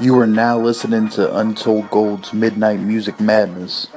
You are now listening to Untold Gold's Midnight Music Madness.